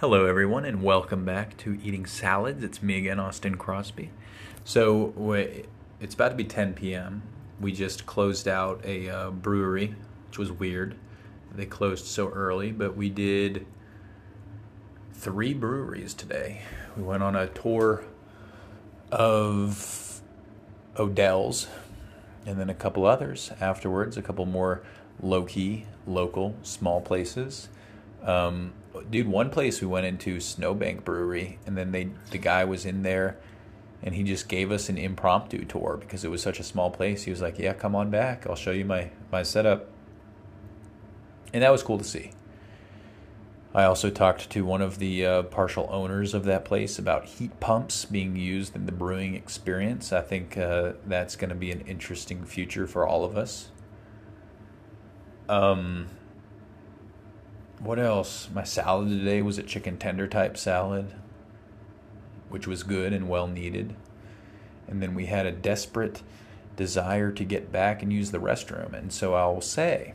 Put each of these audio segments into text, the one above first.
Hello, everyone, and welcome back to Eating Salads. It's me again, Austin Crosby. So, it's about to be 10 p.m. We just closed out a uh, brewery, which was weird. They closed so early, but we did three breweries today. We went on a tour of Odell's and then a couple others afterwards, a couple more low key, local, small places. Um, dude, one place we went into Snowbank Brewery, and then they the guy was in there, and he just gave us an impromptu tour because it was such a small place. He was like, "Yeah, come on back. I'll show you my my setup," and that was cool to see. I also talked to one of the uh, partial owners of that place about heat pumps being used in the brewing experience. I think uh, that's going to be an interesting future for all of us. Um, what else? My salad today was a chicken tender type salad, which was good and well needed. And then we had a desperate desire to get back and use the restroom. And so I'll say,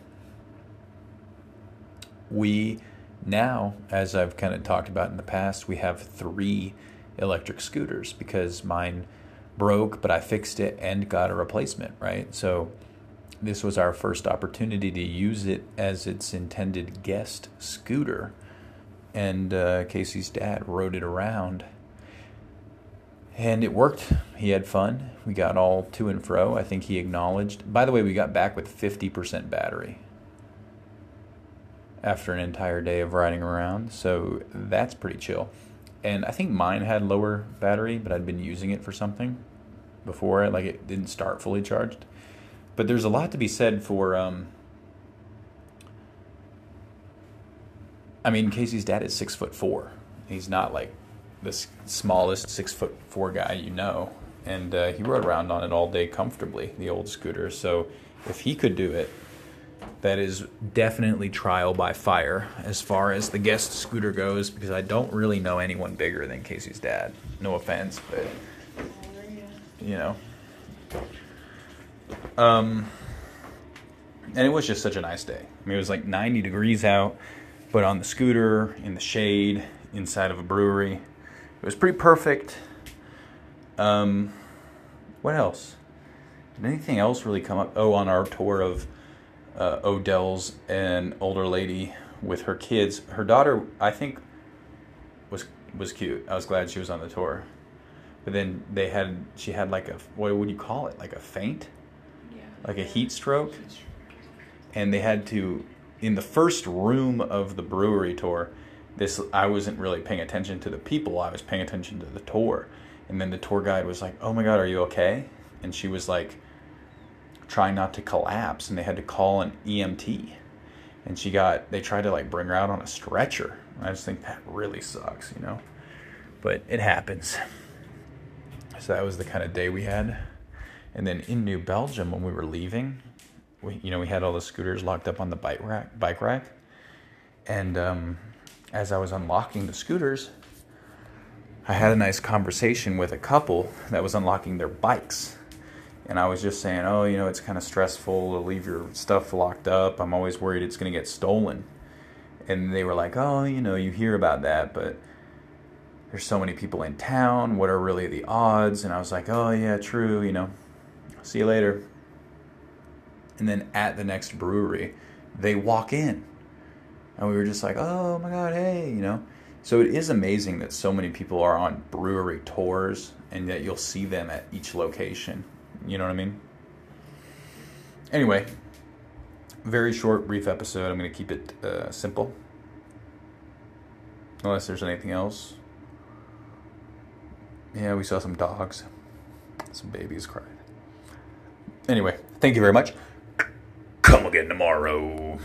we now, as I've kind of talked about in the past, we have three electric scooters because mine broke, but I fixed it and got a replacement, right? So this was our first opportunity to use it as its intended guest scooter. And uh, Casey's dad rode it around. And it worked. He had fun. We got all to and fro. I think he acknowledged. By the way, we got back with 50% battery after an entire day of riding around. So that's pretty chill. And I think mine had lower battery, but I'd been using it for something before. Like it didn't start fully charged. But there's a lot to be said for. Um, I mean, Casey's dad is six foot four. He's not like the smallest six foot four guy you know, and uh, he rode around on it all day comfortably, the old scooter. So if he could do it, that is definitely trial by fire as far as the guest scooter goes, because I don't really know anyone bigger than Casey's dad. No offense, but you know. Um, and it was just such a nice day. I mean, it was like 90 degrees out, but on the scooter, in the shade, inside of a brewery. It was pretty perfect. Um, what else? Did anything else really come up? Oh, on our tour of uh, Odell's, an older lady with her kids. Her daughter, I think, was was cute. I was glad she was on the tour. But then they had she had like a what would you call it? Like a faint? Like a heat stroke. And they had to, in the first room of the brewery tour, this I wasn't really paying attention to the people. I was paying attention to the tour. And then the tour guide was like, "Oh my god, are you okay?" And she was like, trying not to collapse, and they had to call an EMT. And she got they tried to like bring her out on a stretcher. I just think that really sucks, you know. But it happens. So that was the kind of day we had. And then in New Belgium, when we were leaving, we you know we had all the scooters locked up on the bike rack, bike rack, and um, as I was unlocking the scooters, I had a nice conversation with a couple that was unlocking their bikes, and I was just saying, oh, you know, it's kind of stressful to leave your stuff locked up. I'm always worried it's going to get stolen, and they were like, oh, you know, you hear about that, but there's so many people in town. What are really the odds? And I was like, oh yeah, true, you know see you later. And then at the next brewery, they walk in. And we were just like, oh my God, hey, you know. So it is amazing that so many people are on brewery tours and that you'll see them at each location. You know what I mean? Anyway, very short, brief episode. I'm going to keep it uh, simple. Unless there's anything else. Yeah, we saw some dogs. Some babies cried. Anyway, thank you very much. Come again tomorrow.